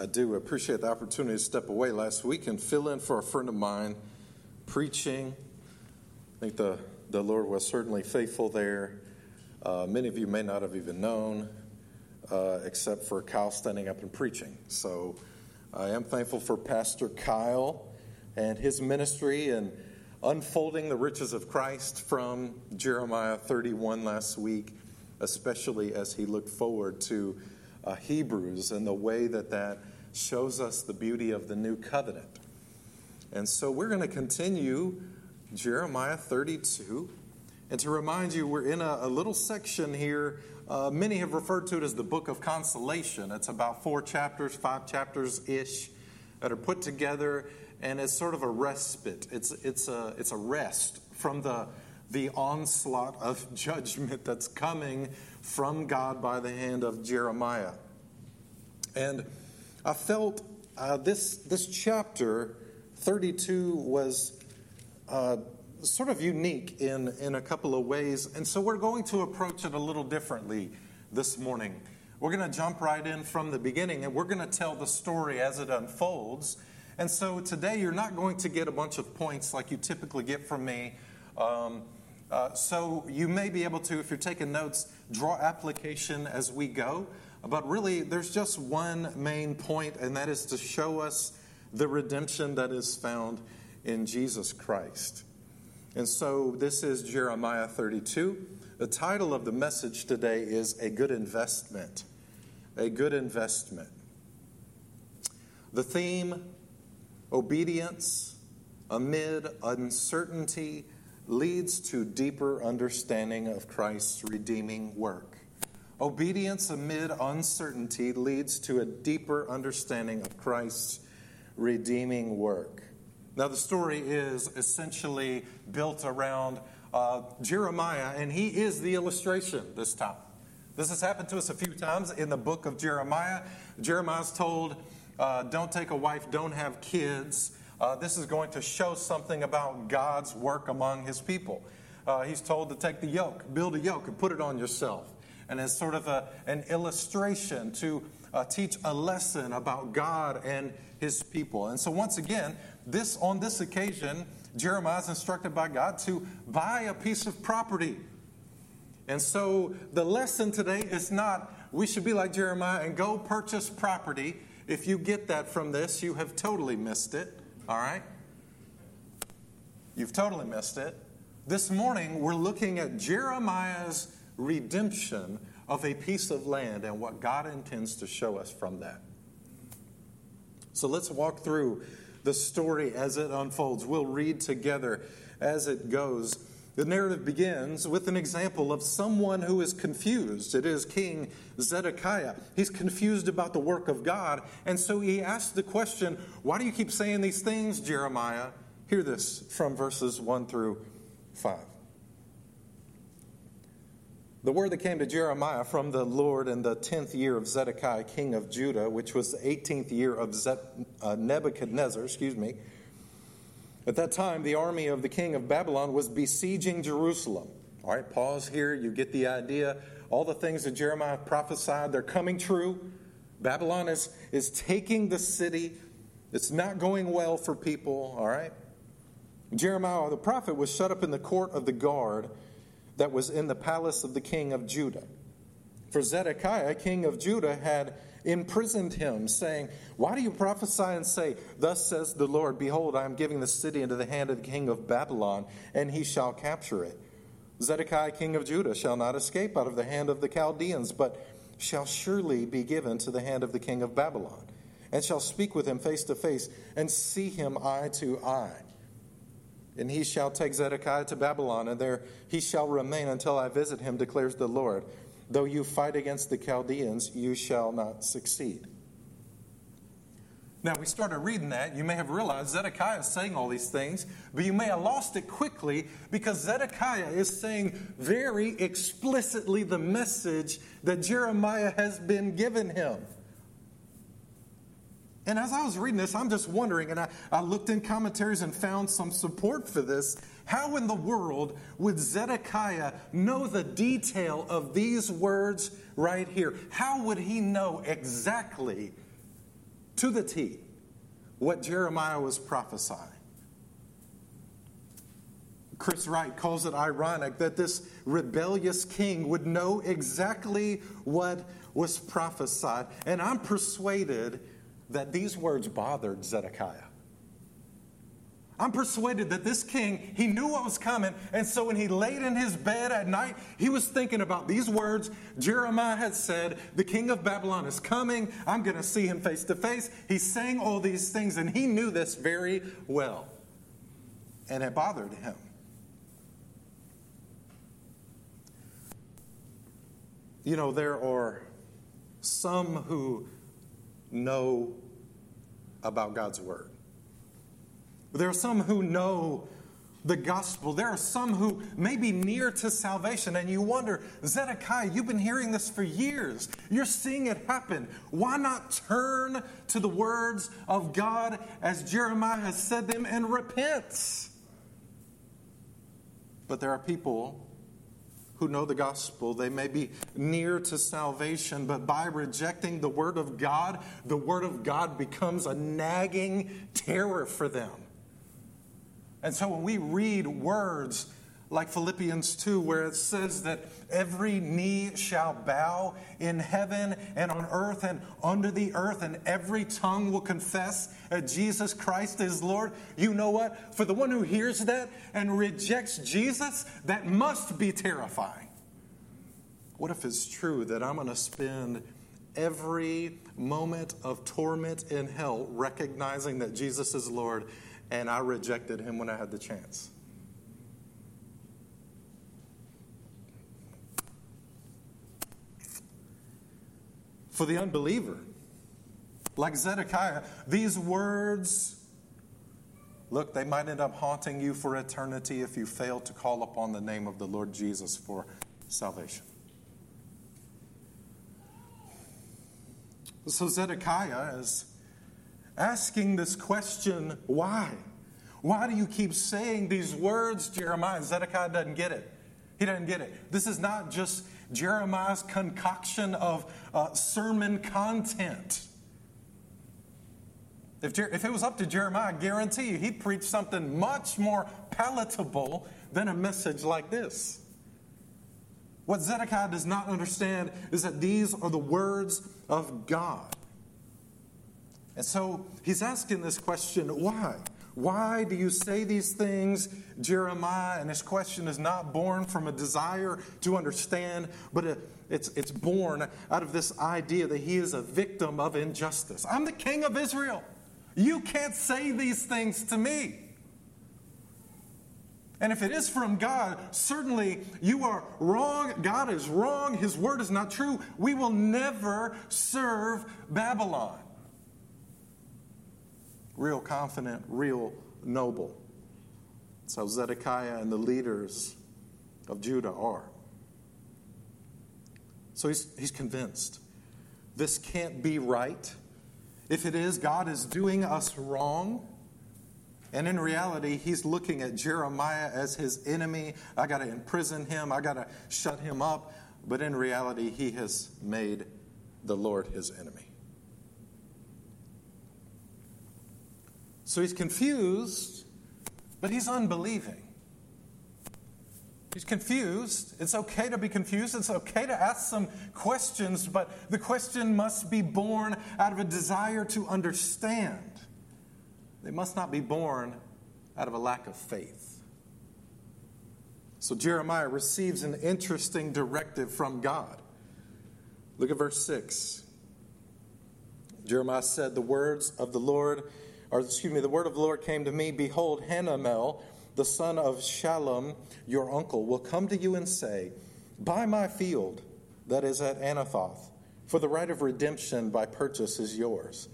I do appreciate the opportunity to step away last week and fill in for a friend of mine preaching. I think the, the Lord was certainly faithful there. Uh, many of you may not have even known, uh, except for Kyle standing up and preaching. So I am thankful for Pastor Kyle and his ministry and unfolding the riches of Christ from Jeremiah 31 last week, especially as he looked forward to uh, Hebrews and the way that that shows us the beauty of the new covenant. And so we're going to continue Jeremiah 32. And to remind you, we're in a, a little section here. Uh, many have referred to it as the book of consolation. It's about four chapters, five chapters ish, that are put together, and it's sort of a respite. It's, it's, a, it's a rest from the, the onslaught of judgment that's coming from God by the hand of Jeremiah. And I felt uh, this, this chapter 32 was uh, sort of unique in, in a couple of ways. And so we're going to approach it a little differently this morning. We're going to jump right in from the beginning and we're going to tell the story as it unfolds. And so today you're not going to get a bunch of points like you typically get from me. Um, uh, so you may be able to, if you're taking notes, draw application as we go. But really, there's just one main point, and that is to show us the redemption that is found in Jesus Christ. And so this is Jeremiah 32. The title of the message today is A Good Investment. A Good Investment. The theme obedience amid uncertainty leads to deeper understanding of Christ's redeeming work. Obedience amid uncertainty leads to a deeper understanding of Christ's redeeming work. Now, the story is essentially built around uh, Jeremiah, and he is the illustration this time. This has happened to us a few times in the book of Jeremiah. Jeremiah's told, uh, Don't take a wife, don't have kids. Uh, this is going to show something about God's work among his people. Uh, he's told to take the yoke, build a yoke, and put it on yourself and as sort of a, an illustration to uh, teach a lesson about God and his people. And so, once again, this on this occasion, Jeremiah is instructed by God to buy a piece of property. And so, the lesson today is not we should be like Jeremiah and go purchase property. If you get that from this, you have totally missed it. All right? You've totally missed it. This morning, we're looking at Jeremiah's redemption of a piece of land and what God intends to show us from that. So let's walk through the story as it unfolds. We'll read together as it goes. The narrative begins with an example of someone who is confused. It is King Zedekiah. He's confused about the work of God, and so he asks the question, Why do you keep saying these things, Jeremiah? Hear this from verses 1 through 5. The word that came to Jeremiah from the Lord in the tenth year of Zedekiah, king of Judah, which was the eighteenth year of uh, Nebuchadnezzar, excuse me. At that time, the army of the king of Babylon was besieging Jerusalem. All right, pause here. You get the idea. All the things that Jeremiah prophesied, they're coming true. Babylon is, is taking the city. It's not going well for people, all right? Jeremiah the prophet was shut up in the court of the guard that was in the palace of the king of Judah. For Zedekiah, king of Judah, had imprisoned him, saying, Why do you prophesy and say, Thus says the Lord, Behold, I am giving the city into the hand of the king of Babylon, and he shall capture it. Zedekiah, king of Judah, shall not escape out of the hand of the Chaldeans, but shall surely be given to the hand of the king of Babylon, and shall speak with him face to face, and see him eye to eye. And he shall take Zedekiah to Babylon, and there he shall remain until I visit him, declares the Lord. Though you fight against the Chaldeans, you shall not succeed. Now, we started reading that. You may have realized Zedekiah is saying all these things, but you may have lost it quickly because Zedekiah is saying very explicitly the message that Jeremiah has been given him. And as I was reading this, I'm just wondering, and I, I looked in commentaries and found some support for this. How in the world would Zedekiah know the detail of these words right here? How would he know exactly to the T what Jeremiah was prophesying. Chris Wright calls it ironic that this rebellious king would know exactly what was prophesied. And I'm persuaded that these words bothered Zedekiah. I'm persuaded that this king, he knew what was coming. And so when he laid in his bed at night, he was thinking about these words Jeremiah had said, The king of Babylon is coming. I'm going to see him face to face. He's saying all these things, and he knew this very well. And it bothered him. You know, there are some who know about God's word. There are some who know the gospel. There are some who may be near to salvation, and you wonder, Zedekiah, you've been hearing this for years. You're seeing it happen. Why not turn to the words of God as Jeremiah has said them and repent? But there are people who know the gospel. They may be near to salvation, but by rejecting the word of God, the word of God becomes a nagging terror for them. And so when we read words like Philippians 2, where it says that every knee shall bow in heaven and on earth and under the earth, and every tongue will confess that Jesus Christ is Lord. You know what? For the one who hears that and rejects Jesus, that must be terrifying. What if it's true that I'm going to spend every moment of torment in hell recognizing that Jesus is Lord and I rejected him when I had the chance? For the unbeliever, like Zedekiah, these words, look, they might end up haunting you for eternity if you fail to call upon the name of the Lord Jesus for salvation. So Zedekiah is asking this question why? Why do you keep saying these words, Jeremiah? Zedekiah doesn't get it. He doesn't get it. This is not just Jeremiah's concoction of uh, sermon content. If, Jer- if it was up to Jeremiah, I guarantee you he'd preach something much more palatable than a message like this. What Zedekiah does not understand is that these are the words of God. And so he's asking this question why? Why do you say these things, Jeremiah? And his question is not born from a desire to understand, but it's, it's born out of this idea that he is a victim of injustice. I'm the king of Israel. You can't say these things to me. And if it is from God, certainly you are wrong. God is wrong. His word is not true. We will never serve Babylon real confident, real noble. So Zedekiah and the leaders of Judah are. So he's, he's convinced this can't be right. If it is, God is doing us wrong. And in reality, he's looking at Jeremiah as his enemy. I got to imprison him, I got to shut him up. But in reality, he has made the Lord his enemy. So he's confused, but he's unbelieving. He's confused. It's okay to be confused. It's okay to ask some questions, but the question must be born out of a desire to understand. They must not be born out of a lack of faith. So Jeremiah receives an interesting directive from God. Look at verse 6. Jeremiah said, The words of the Lord or excuse me, the word of the Lord came to me Behold, Hanamel, the son of Shallum, your uncle, will come to you and say, Buy my field that is at Anathoth, for the right of redemption by purchase is yours.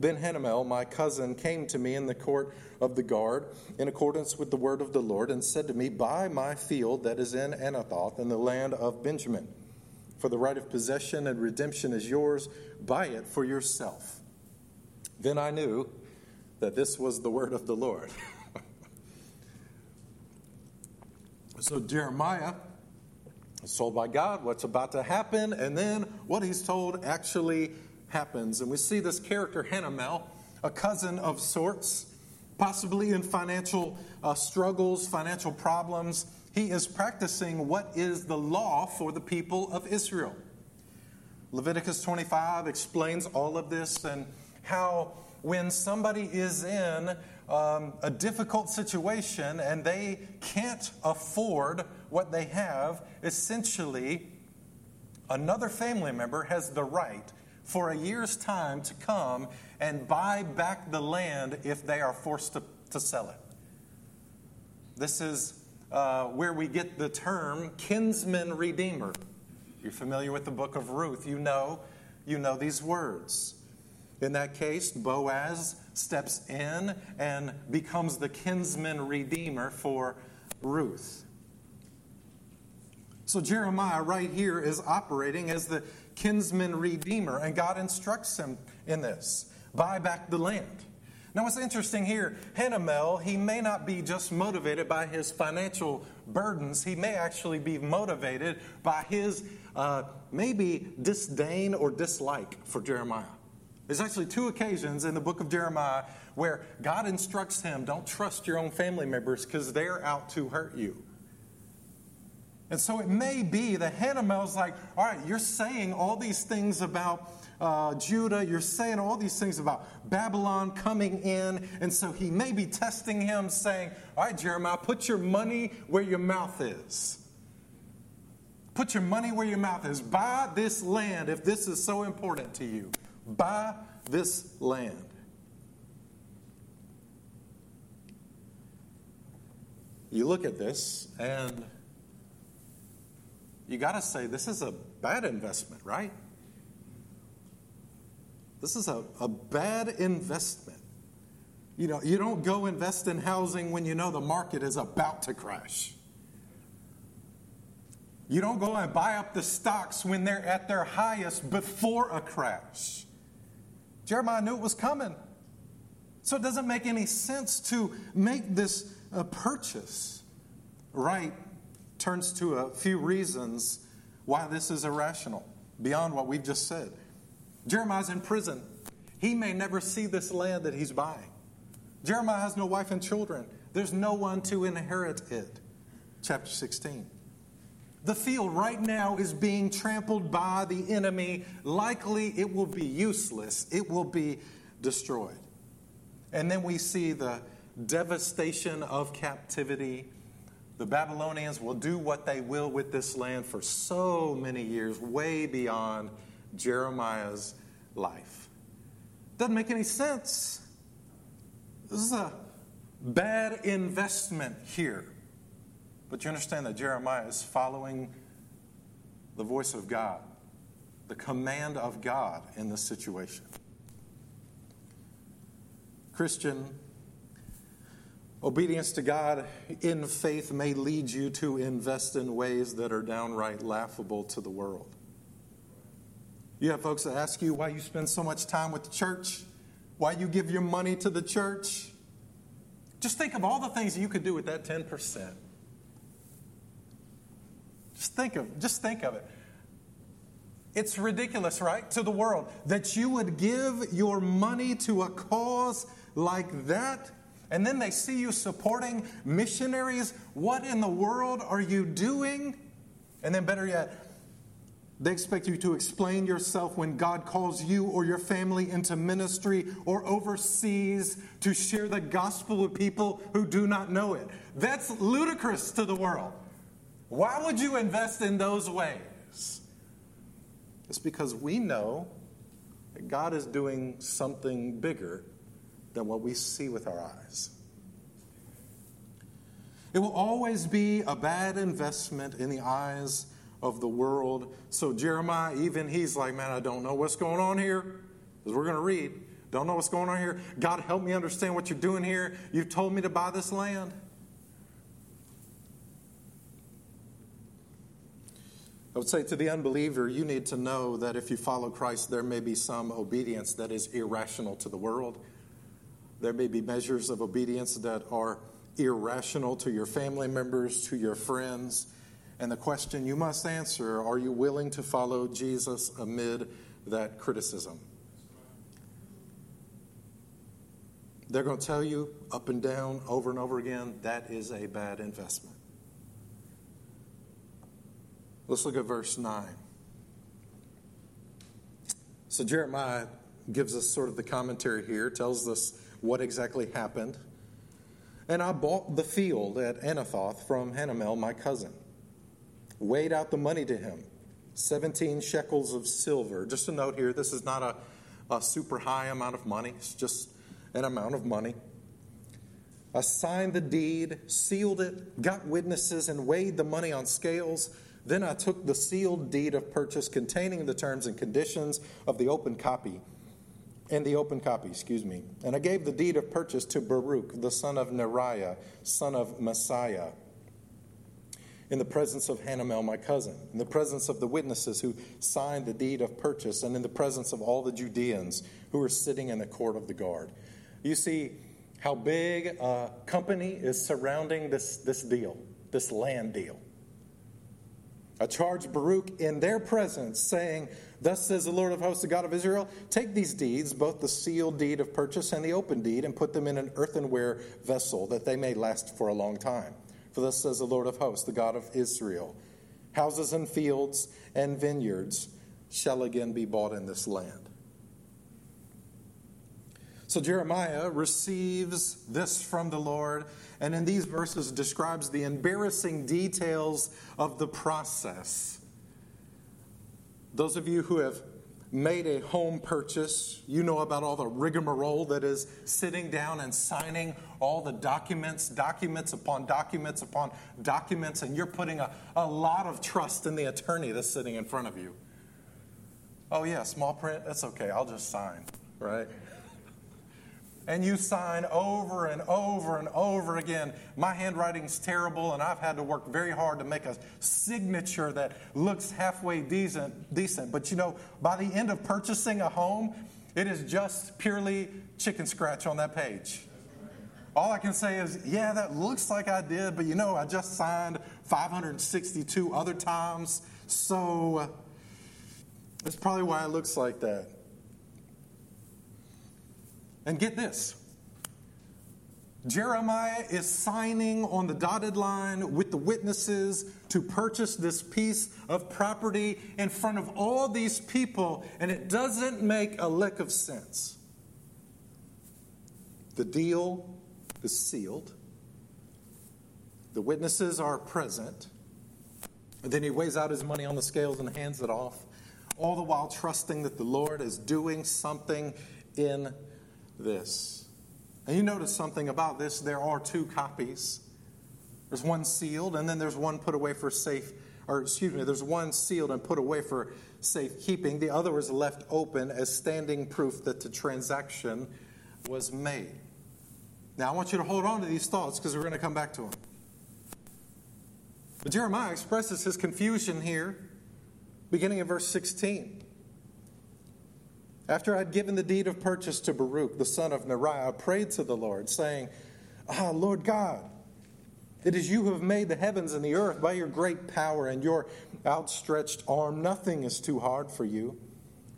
Then Hanamel, my cousin, came to me in the court of the guard in accordance with the word of the Lord and said to me, Buy my field that is in Anathoth in the land of Benjamin. For the right of possession and redemption is yours. Buy it for yourself. Then I knew that this was the word of the Lord. so Jeremiah is told by God what's about to happen, and then what he's told actually happens. And we see this character, Hanamel, a cousin of sorts, possibly in financial uh, struggles, financial problems. He is practicing what is the law for the people of Israel. Leviticus 25 explains all of this and how when somebody is in um, a difficult situation and they can't afford what they have, essentially, another family member has the right for a year's time to come and buy back the land if they are forced to, to sell it. This is uh, where we get the term kinsman redeemer. You're familiar with the book of Ruth. You know, you know these words. In that case, Boaz steps in and becomes the kinsman redeemer for Ruth. So Jeremiah, right here, is operating as the kinsman redeemer, and God instructs him in this buy back the land. Now, what's interesting here, Hanamel, he may not be just motivated by his financial burdens, he may actually be motivated by his uh, maybe disdain or dislike for Jeremiah. There's actually two occasions in the book of Jeremiah where God instructs him don't trust your own family members because they're out to hurt you. And so it may be that Hanamel's like, all right, you're saying all these things about uh, Judah, you're saying all these things about Babylon coming in. And so he may be testing him, saying, all right, Jeremiah, put your money where your mouth is. Put your money where your mouth is. Buy this land if this is so important to you. Buy this land. You look at this and you got to say this is a bad investment, right? This is a, a bad investment. You know, you don't go invest in housing when you know the market is about to crash. You don't go and buy up the stocks when they're at their highest before a crash. Jeremiah knew it was coming. So it doesn't make any sense to make this purchase. Wright turns to a few reasons why this is irrational, beyond what we've just said. Jeremiah's in prison. He may never see this land that he's buying. Jeremiah has no wife and children. There's no one to inherit it. Chapter 16. The field right now is being trampled by the enemy. Likely it will be useless, it will be destroyed. And then we see the devastation of captivity. The Babylonians will do what they will with this land for so many years, way beyond Jeremiah's life. Doesn't make any sense. This is a bad investment here. But you understand that Jeremiah is following the voice of God, the command of God in this situation. Christian, obedience to God in faith may lead you to invest in ways that are downright laughable to the world. You have folks that ask you why you spend so much time with the church, why you give your money to the church. Just think of all the things that you could do with that 10%. Just think of just think of it. It's ridiculous, right? To the world that you would give your money to a cause like that and then they see you supporting missionaries. What in the world are you doing? And then better yet, they expect you to explain yourself when God calls you or your family into ministry or overseas to share the gospel with people who do not know it. That's ludicrous to the world. Why would you invest in those ways? It's because we know that God is doing something bigger than what we see with our eyes. It will always be a bad investment in the eyes of the world. So Jeremiah, even he's like, man, I don't know what's going on here. Because we're going to read. Don't know what's going on here. God, help me understand what you're doing here. You've told me to buy this land. I would say to the unbeliever, you need to know that if you follow Christ, there may be some obedience that is irrational to the world. There may be measures of obedience that are irrational to your family members, to your friends. And the question you must answer are you willing to follow Jesus amid that criticism? They're going to tell you up and down, over and over again, that is a bad investment. Let's look at verse 9. So Jeremiah gives us sort of the commentary here, tells us what exactly happened. And I bought the field at Anathoth from Hanamel, my cousin. Weighed out the money to him, 17 shekels of silver. Just a note here, this is not a, a super high amount of money, it's just an amount of money. I signed the deed, sealed it, got witnesses, and weighed the money on scales. Then I took the sealed deed of purchase containing the terms and conditions of the open copy, and the open copy, excuse me. And I gave the deed of purchase to Baruch, the son of Neriah, son of Mahseiah, in the presence of Hanamel, my cousin, in the presence of the witnesses who signed the deed of purchase, and in the presence of all the Judeans who were sitting in the court of the guard. You see how big a company is surrounding this, this deal, this land deal. I charged Baruch in their presence, saying, Thus says the Lord of hosts, the God of Israel, take these deeds, both the sealed deed of purchase and the open deed, and put them in an earthenware vessel, that they may last for a long time. For thus says the Lord of hosts, the God of Israel, houses and fields and vineyards shall again be bought in this land. So Jeremiah receives this from the Lord, and in these verses describes the embarrassing details of the process. Those of you who have made a home purchase, you know about all the rigmarole that is sitting down and signing all the documents, documents upon documents upon documents, and you're putting a, a lot of trust in the attorney that's sitting in front of you. Oh, yeah, small print? That's okay. I'll just sign, right? And you sign over and over and over again. My handwriting's terrible, and I've had to work very hard to make a signature that looks halfway decent. decent. But you know, by the end of purchasing a home, it is just purely chicken scratch on that page. All I can say is, yeah, that looks like I did, but you know, I just signed 562 other times, so uh, that's probably why it looks like that. And get this. Jeremiah is signing on the dotted line with the witnesses to purchase this piece of property in front of all these people, and it doesn't make a lick of sense. The deal is sealed, the witnesses are present, and then he weighs out his money on the scales and hands it off, all the while trusting that the Lord is doing something in this. And you notice something about this there are two copies. There's one sealed, and then there's one put away for safe, or excuse me, there's one sealed and put away for safekeeping. The other was left open as standing proof that the transaction was made. Now, I want you to hold on to these thoughts because we're going to come back to them. But Jeremiah expresses his confusion here, beginning in verse 16. After I'd given the deed of purchase to Baruch, the son of Neriah, I prayed to the Lord, saying, Ah, Lord God, it is you who have made the heavens and the earth by your great power and your outstretched arm. Nothing is too hard for you.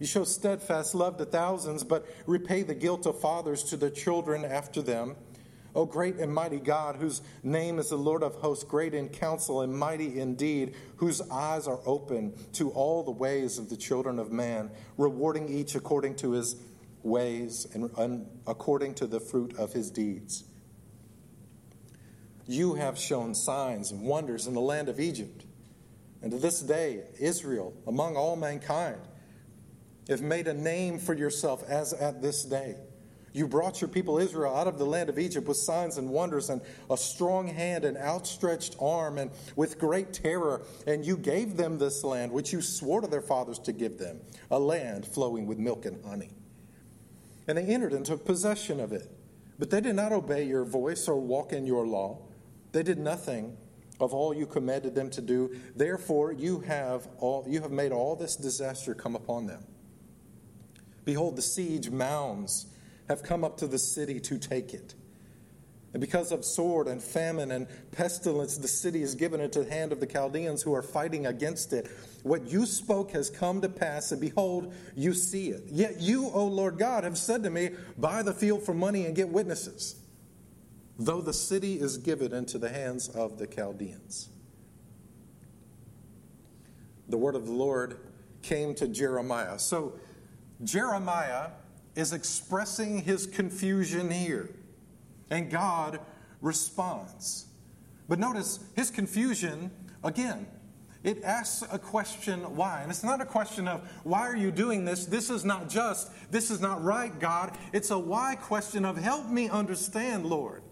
You show steadfast love to thousands, but repay the guilt of fathers to their children after them. O great and mighty God, whose name is the Lord of hosts, great in counsel and mighty indeed, whose eyes are open to all the ways of the children of man, rewarding each according to his ways and according to the fruit of his deeds. You have shown signs and wonders in the land of Egypt, and to this day, Israel, among all mankind, have made a name for yourself as at this day. You brought your people Israel out of the land of Egypt with signs and wonders and a strong hand and outstretched arm and with great terror. And you gave them this land, which you swore to their fathers to give them, a land flowing with milk and honey. And they entered and took possession of it. But they did not obey your voice or walk in your law. They did nothing of all you commanded them to do. Therefore, you have, all, you have made all this disaster come upon them. Behold, the siege mounds have come up to the city to take it. And because of sword and famine and pestilence, the city is given into the hand of the Chaldeans who are fighting against it. What you spoke has come to pass, and behold, you see it. Yet you, O Lord God, have said to me, Buy the field for money and get witnesses, though the city is given into the hands of the Chaldeans. The word of the Lord came to Jeremiah. So, Jeremiah is expressing his confusion here. And God responds. But notice his confusion, again, it asks a question why. And it's not a question of why are you doing this? This is not just, this is not right, God. It's a why question of help me understand, Lord.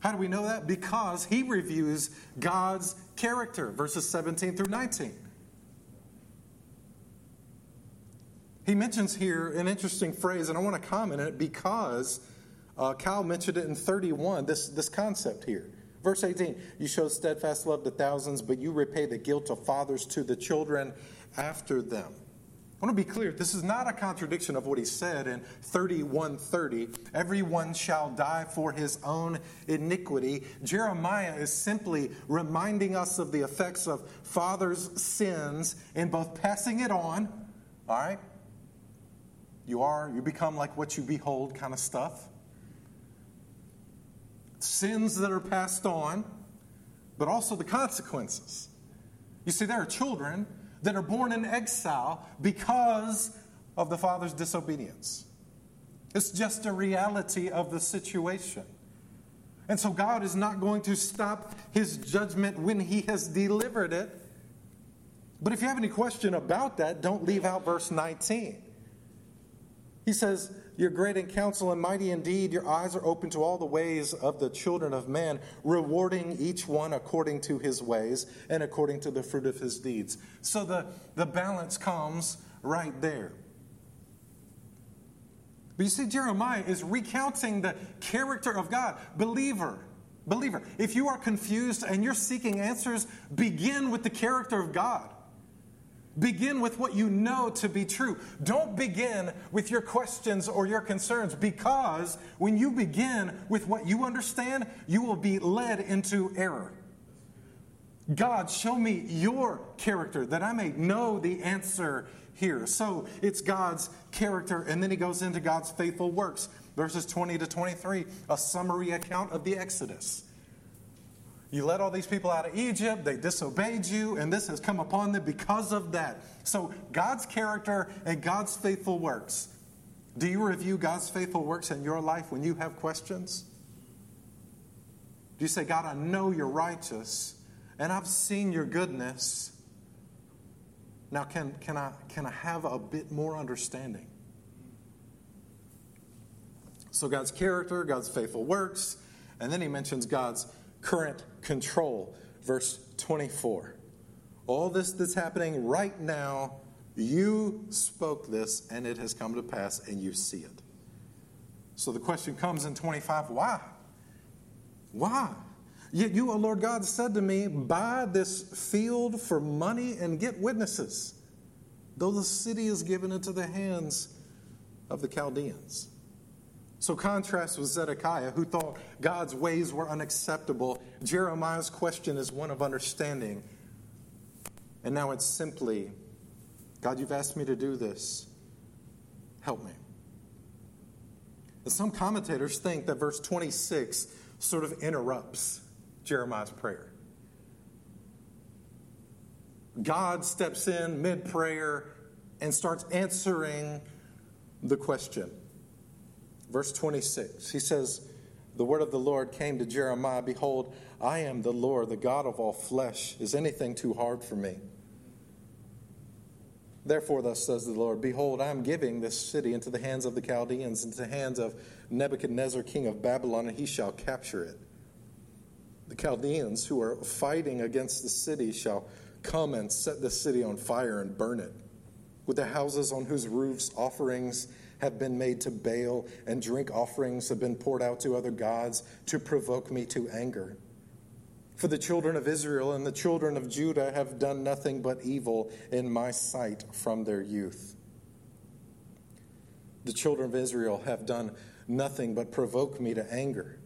How do we know that? Because he reviews God's character, verses 17 through 19. He mentions here an interesting phrase, and I want to comment on it because uh, Kyle mentioned it in 31, this, this concept here. Verse 18, you show steadfast love to thousands, but you repay the guilt of fathers to the children after them. I want to be clear, this is not a contradiction of what he said in 31:30. Everyone shall die for his own iniquity. Jeremiah is simply reminding us of the effects of fathers' sins in both passing it on, all right? You are, you become like what you behold kind of stuff sins that are passed on, but also the consequences. You see, there are children that are born in exile because of the father's disobedience. It's just a reality of the situation. And so God is not going to stop his judgment when he has delivered it. But if you have any question about that, don't leave out verse 19. He says, you're great in counsel and mighty indeed. Your eyes are open to all the ways of the children of man, rewarding each one according to his ways and according to the fruit of his deeds. So the, the balance comes right there. But you see, Jeremiah is recounting the character of God. Believer, believer, if you are confused and you're seeking answers, begin with the character of God. Begin with what you know to be true. Don't begin with your questions or your concerns because when you begin with what you understand, you will be led into error. God, show me your character that I may know the answer here. So it's God's character, and then he goes into God's faithful works. Verses 20 to 23, a summary account of the Exodus. You led all these people out of Egypt, they disobeyed you, and this has come upon them because of that. So, God's character and God's faithful works. Do you review God's faithful works in your life when you have questions? Do you say, God, I know you're righteous, and I've seen your goodness. Now, can, can, I, can I have a bit more understanding? So, God's character, God's faithful works, and then he mentions God's current control. Verse 24. All this that's happening right now, you spoke this and it has come to pass and you see it. So the question comes in 25 why? Why? Yet you, O Lord God, said to me, Buy this field for money and get witnesses, though the city is given into the hands of the Chaldeans. So, contrast with Zedekiah, who thought God's ways were unacceptable. Jeremiah's question is one of understanding. And now it's simply God, you've asked me to do this. Help me. And some commentators think that verse 26 sort of interrupts Jeremiah's prayer. God steps in mid prayer and starts answering the question. Verse 26, he says, The word of the Lord came to Jeremiah Behold, I am the Lord, the God of all flesh. Is anything too hard for me? Therefore, thus says the Lord Behold, I am giving this city into the hands of the Chaldeans, into the hands of Nebuchadnezzar, king of Babylon, and he shall capture it. The Chaldeans who are fighting against the city shall come and set the city on fire and burn it, with the houses on whose roofs offerings have been made to Baal, and drink offerings have been poured out to other gods to provoke me to anger. For the children of Israel and the children of Judah have done nothing but evil in my sight from their youth. The children of Israel have done nothing but provoke me to anger.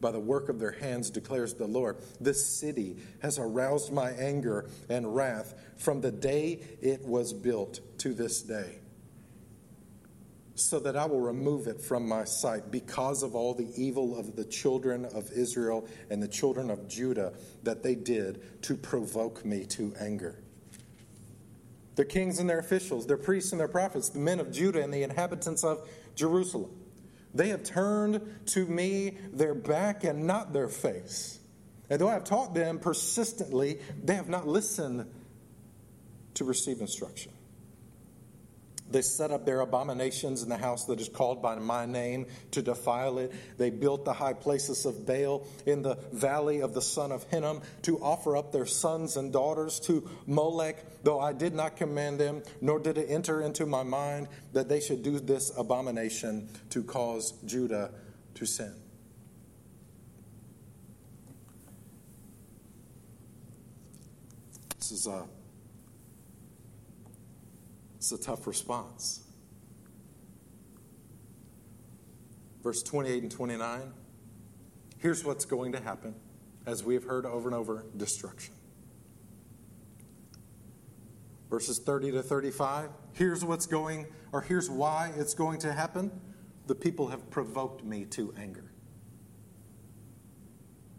By the work of their hands, declares the Lord. This city has aroused my anger and wrath from the day it was built to this day so that I will remove it from my sight because of all the evil of the children of Israel and the children of Judah that they did to provoke me to anger. Their kings and their officials, their priests and their prophets, the men of Judah and the inhabitants of Jerusalem, they have turned to me their back and not their face. And though I have taught them persistently, they have not listened to receive instruction. They set up their abominations in the house that is called by my name to defile it. They built the high places of Baal in the valley of the son of Hinnom to offer up their sons and daughters to Molech, though I did not command them, nor did it enter into my mind that they should do this abomination to cause Judah to sin. This is a it's a tough response. Verse 28 and 29 here's what's going to happen, as we have heard over and over destruction. Verses 30 to 35 here's what's going, or here's why it's going to happen. The people have provoked me to anger.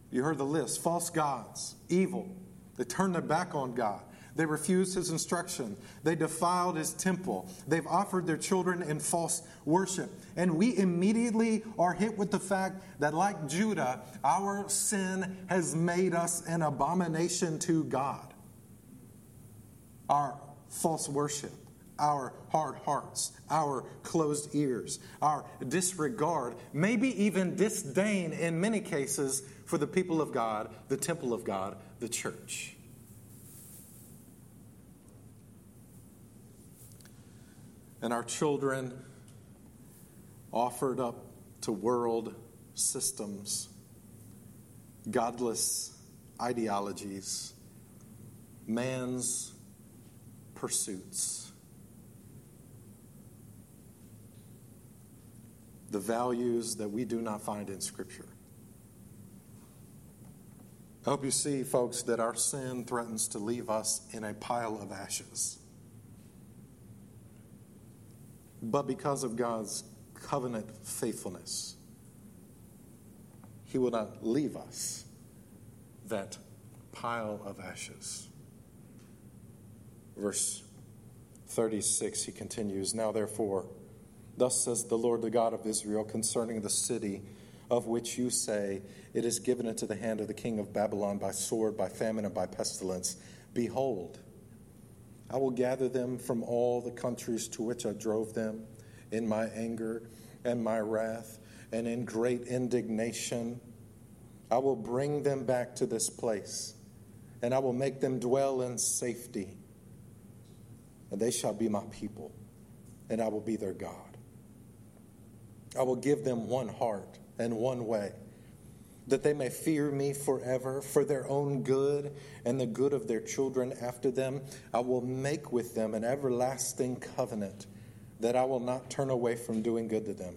You heard the list false gods, evil. They turn their back on God. They refused his instruction. They defiled his temple. They've offered their children in false worship. And we immediately are hit with the fact that, like Judah, our sin has made us an abomination to God. Our false worship, our hard hearts, our closed ears, our disregard, maybe even disdain in many cases for the people of God, the temple of God, the church. And our children offered up to world systems, godless ideologies, man's pursuits. The values that we do not find in Scripture. I hope you see, folks, that our sin threatens to leave us in a pile of ashes. But because of God's covenant faithfulness, He will not leave us that pile of ashes. Verse 36, he continues Now therefore, thus says the Lord, the God of Israel, concerning the city of which you say, It is given into the hand of the king of Babylon by sword, by famine, and by pestilence. Behold, I will gather them from all the countries to which I drove them in my anger and my wrath and in great indignation. I will bring them back to this place, and I will make them dwell in safety. And they shall be my people, and I will be their God. I will give them one heart and one way that they may fear me forever for their own good and the good of their children after them. I will make with them an everlasting covenant that I will not turn away from doing good to them.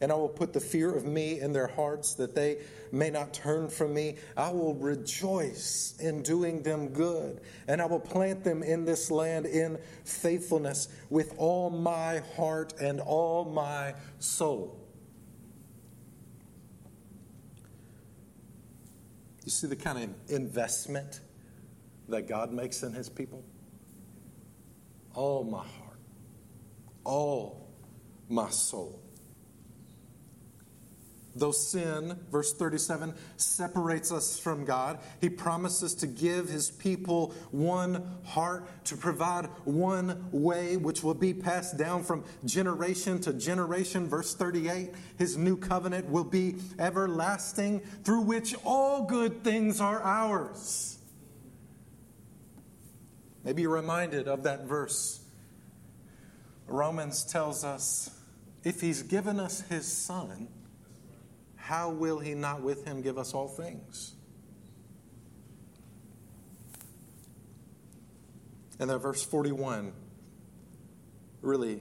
And I will put the fear of me in their hearts that they may not turn from me. I will rejoice in doing them good, and I will plant them in this land in faithfulness with all my heart and all my soul. You see the kind of investment that God makes in his people? All my heart, all my soul. Though sin, verse 37, separates us from God, He promises to give His people one heart, to provide one way, which will be passed down from generation to generation. Verse 38, His new covenant will be everlasting, through which all good things are ours. Maybe you're reminded of that verse. Romans tells us if He's given us His Son, how will he not with him give us all things? And then verse 41 really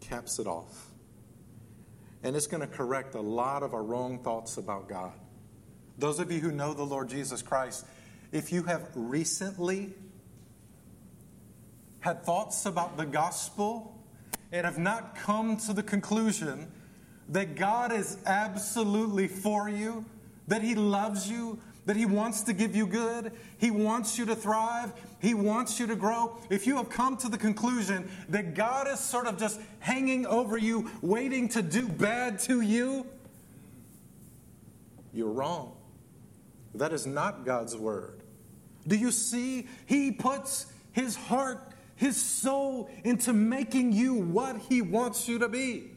caps it off. and it's going to correct a lot of our wrong thoughts about God. Those of you who know the Lord Jesus Christ, if you have recently had thoughts about the gospel and have not come to the conclusion that God is absolutely for you, that He loves you, that He wants to give you good, He wants you to thrive, He wants you to grow. If you have come to the conclusion that God is sort of just hanging over you, waiting to do bad to you, you're wrong. That is not God's word. Do you see? He puts His heart, His soul into making you what He wants you to be.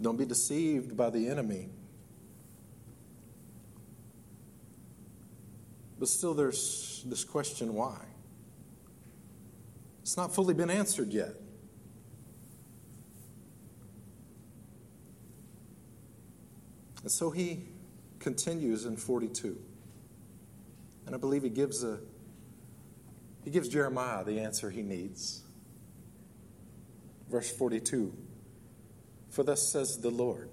Don't be deceived by the enemy. But still, there's this question why? It's not fully been answered yet. And so he continues in 42. And I believe he gives a he gives Jeremiah the answer he needs. Verse 42 For thus says the Lord,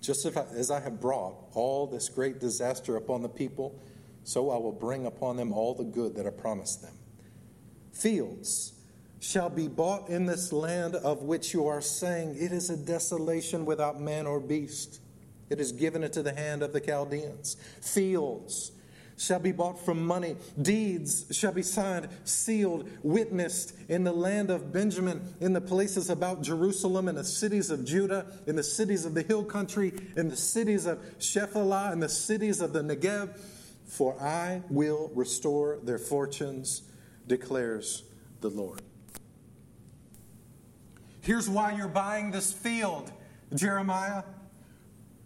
just as I have brought all this great disaster upon the people, so I will bring upon them all the good that I promised them. Fields shall be bought in this land of which you are saying, It is a desolation without man or beast. It is given into the hand of the Chaldeans. Fields shall be bought from money. Deeds shall be signed, sealed, witnessed in the land of Benjamin, in the places about Jerusalem, in the cities of Judah, in the cities of the hill country, in the cities of Shephelah, in the cities of the Negev. For I will restore their fortunes, declares the Lord. Here's why you're buying this field, Jeremiah.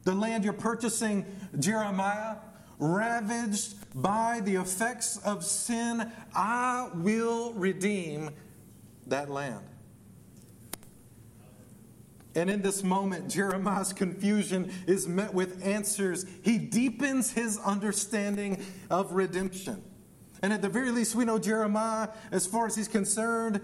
The land you're purchasing, Jeremiah, ravaged by the effects of sin, I will redeem that land. And in this moment, Jeremiah's confusion is met with answers. He deepens his understanding of redemption. And at the very least, we know Jeremiah, as far as he's concerned,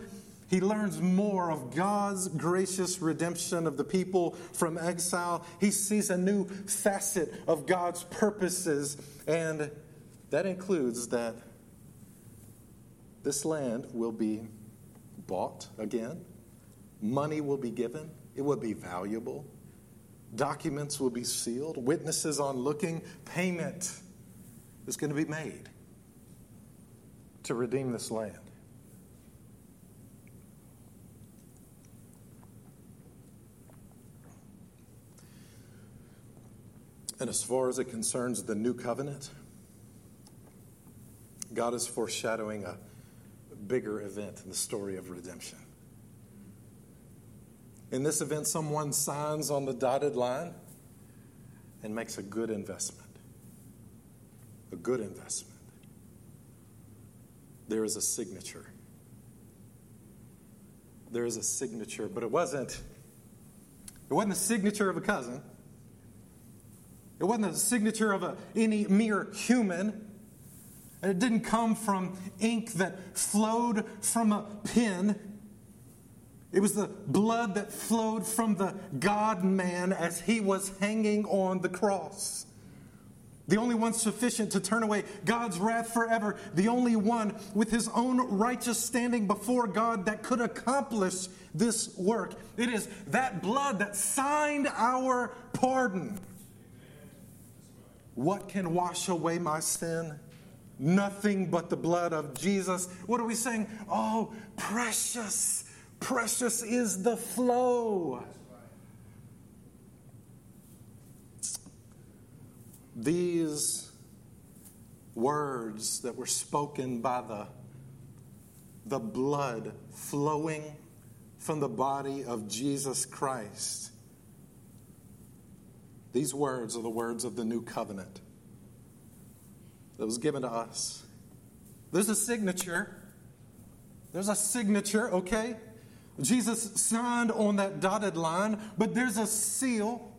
he learns more of God's gracious redemption of the people from exile. He sees a new facet of God's purposes, and that includes that this land will be bought again, money will be given, it will be valuable, documents will be sealed, witnesses on looking, payment is going to be made to redeem this land. And as far as it concerns the new covenant, God is foreshadowing a bigger event in the story of redemption. In this event, someone signs on the dotted line and makes a good investment. A good investment. There is a signature. There is a signature, but it wasn't it wasn't the signature of a cousin. It wasn't the signature of a, any mere human. It didn't come from ink that flowed from a pen. It was the blood that flowed from the God man as he was hanging on the cross. The only one sufficient to turn away God's wrath forever. The only one with his own righteous standing before God that could accomplish this work. It is that blood that signed our pardon. What can wash away my sin? Nothing but the blood of Jesus. What are we saying? Oh, precious, precious is the flow. These words that were spoken by the, the blood flowing from the body of Jesus Christ these words are the words of the new covenant that was given to us. There's a signature. There's a signature, okay? Jesus signed on that dotted line, but there's a seal.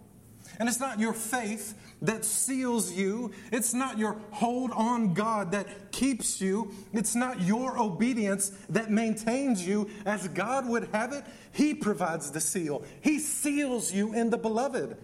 And it's not your faith that seals you. It's not your hold on God that keeps you. It's not your obedience that maintains you as God would have it. He provides the seal, He seals you in the beloved.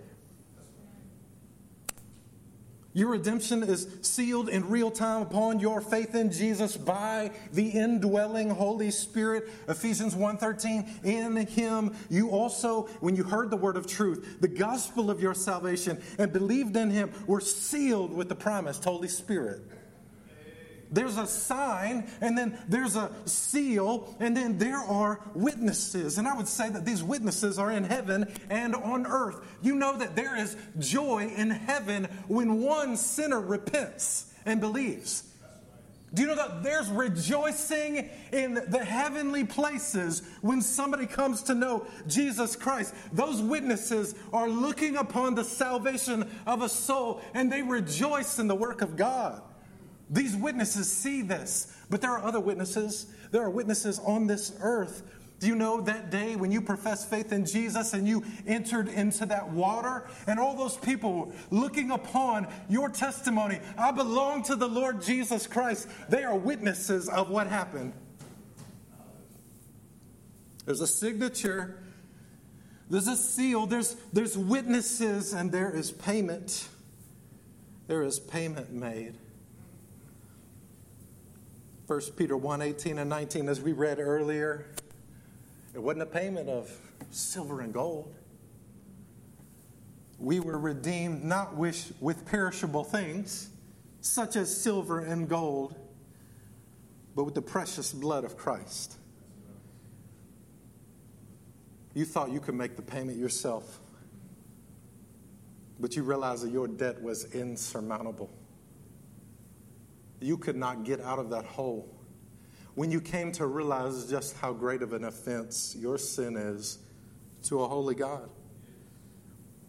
Your redemption is sealed in real time upon your faith in Jesus by the indwelling Holy Spirit. Ephesians 1:13 in him you also when you heard the word of truth, the gospel of your salvation and believed in him were sealed with the promised Holy Spirit there's a sign, and then there's a seal, and then there are witnesses. And I would say that these witnesses are in heaven and on earth. You know that there is joy in heaven when one sinner repents and believes. Do you know that there's rejoicing in the heavenly places when somebody comes to know Jesus Christ? Those witnesses are looking upon the salvation of a soul and they rejoice in the work of God. These witnesses see this, but there are other witnesses. There are witnesses on this earth. Do you know that day when you professed faith in Jesus and you entered into that water? And all those people looking upon your testimony, I belong to the Lord Jesus Christ. They are witnesses of what happened. There's a signature, there's a seal, there's, there's witnesses, and there is payment. There is payment made. 1 Peter 1 18 and 19, as we read earlier, it wasn't a payment of silver and gold. We were redeemed not with, perishable things, such as silver and gold, but with the precious blood of Christ. You thought you could make the payment yourself, but you realized that your debt was insurmountable you could not get out of that hole. When you came to realize just how great of an offense your sin is to a holy God.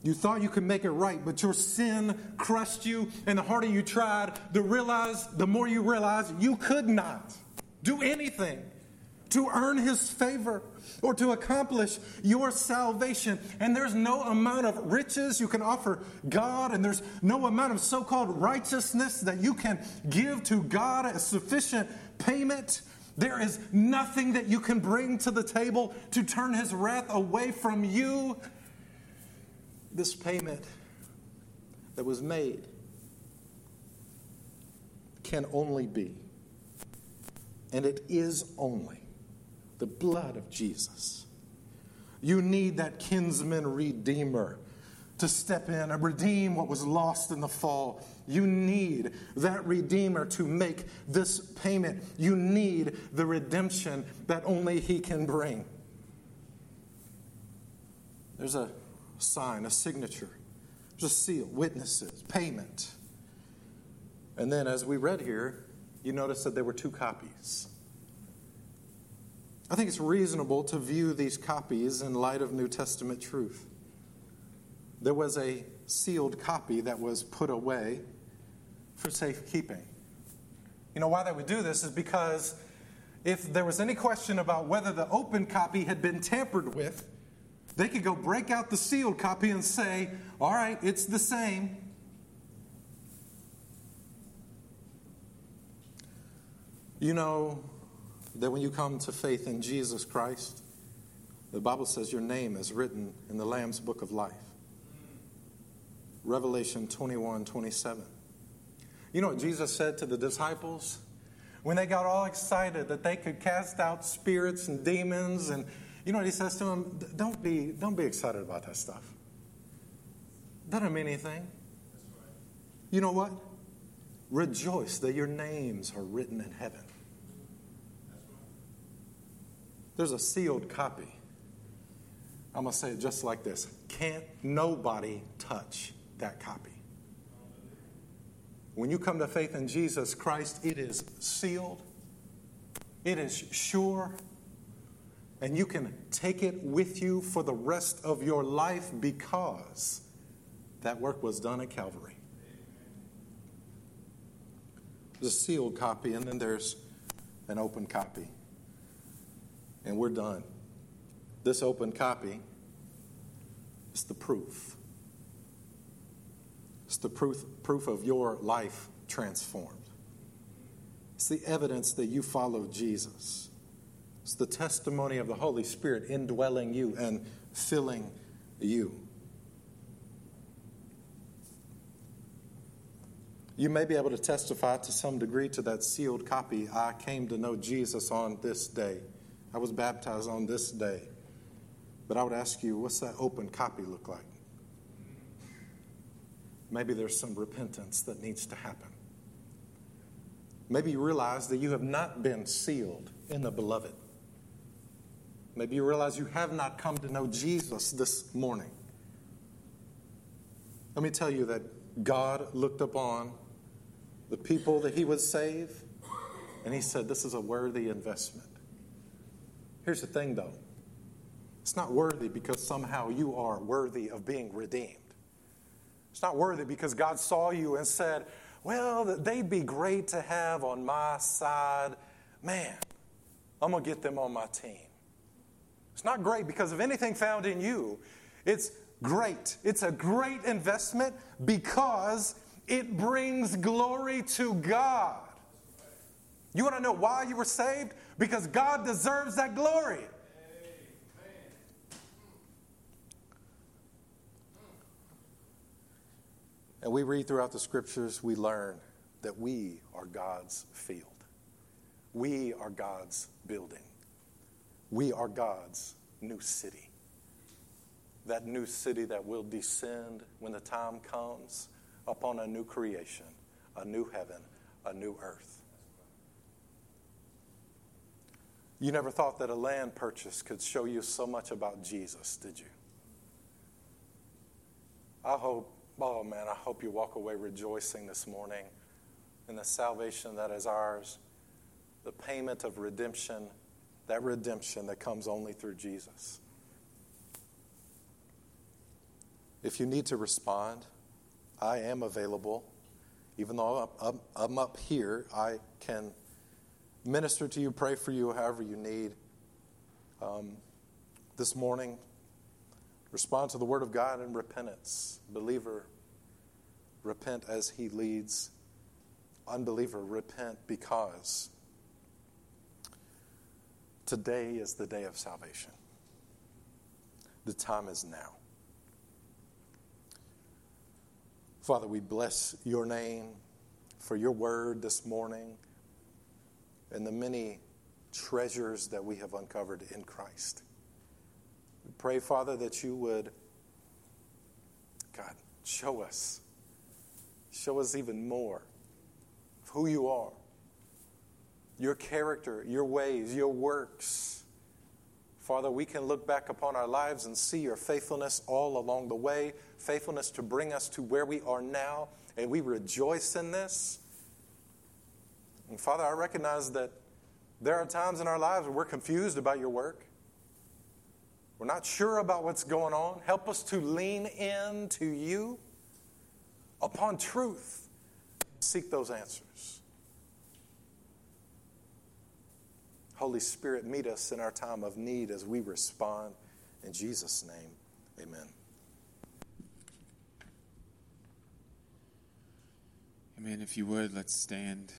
You thought you could make it right, but your sin crushed you, and the harder you tried, the realize, the more you realize you could not do anything to earn his favor or to accomplish your salvation. And there's no amount of riches you can offer God, and there's no amount of so called righteousness that you can give to God as sufficient payment. There is nothing that you can bring to the table to turn his wrath away from you. This payment that was made can only be, and it is only, the blood of Jesus. You need that kinsman redeemer to step in and redeem what was lost in the fall. You need that redeemer to make this payment. You need the redemption that only he can bring. There's a sign, a signature, there's a seal, witnesses, payment. And then, as we read here, you notice that there were two copies. I think it's reasonable to view these copies in light of New Testament truth. There was a sealed copy that was put away for safekeeping. You know why they would do this is because if there was any question about whether the open copy had been tampered with, they could go break out the sealed copy and say, all right, it's the same. You know, that when you come to faith in Jesus Christ, the Bible says your name is written in the Lamb's book of life. Revelation 21 27. You know what Jesus said to the disciples? When they got all excited that they could cast out spirits and demons, and you know what he says to them? Don't be, don't be excited about that stuff. Doesn't mean anything. You know what? Rejoice that your names are written in heaven. There's a sealed copy. I'm going to say it just like this Can't nobody touch that copy. When you come to faith in Jesus Christ, it is sealed, it is sure, and you can take it with you for the rest of your life because that work was done at Calvary. There's a sealed copy, and then there's an open copy and we're done. This open copy is the proof. It's the proof, proof of your life transformed. It's the evidence that you follow Jesus. It's the testimony of the Holy Spirit indwelling you and filling you. You may be able to testify to some degree to that sealed copy. I came to know Jesus on this day. I was baptized on this day. But I would ask you, what's that open copy look like? Maybe there's some repentance that needs to happen. Maybe you realize that you have not been sealed in the beloved. Maybe you realize you have not come to know Jesus this morning. Let me tell you that God looked upon the people that He would save, and He said, This is a worthy investment. Here's the thing, though it's not worthy because somehow you are worthy of being redeemed. It's not worthy because God saw you and said, Well, they'd be great to have on my side. Man, I'm going to get them on my team. It's not great because of anything found in you. It's great. It's a great investment because it brings glory to God. You want to know why you were saved? Because God deserves that glory. And we read throughout the scriptures, we learn that we are God's field. We are God's building. We are God's new city. That new city that will descend when the time comes upon a new creation, a new heaven, a new earth. You never thought that a land purchase could show you so much about Jesus, did you? I hope Oh man, I hope you walk away rejoicing this morning in the salvation that is ours, the payment of redemption, that redemption that comes only through Jesus. If you need to respond, I am available. Even though I'm, up here, I can minister to you, pray for you, however you need. Um, this morning, Respond to the Word of God in repentance. Believer, repent as He leads. Unbeliever, repent because today is the day of salvation. The time is now. Father, we bless your name for your word this morning and the many treasures that we have uncovered in Christ. We pray, Father, that you would, God, show us, show us even more of who you are, your character, your ways, your works. Father, we can look back upon our lives and see your faithfulness all along the way, faithfulness to bring us to where we are now, and we rejoice in this. And Father, I recognize that there are times in our lives where we're confused about your work. We're not sure about what's going on. Help us to lean in to you upon truth. Seek those answers. Holy Spirit, meet us in our time of need as we respond. In Jesus' name, amen. Amen. If you would, let's stand.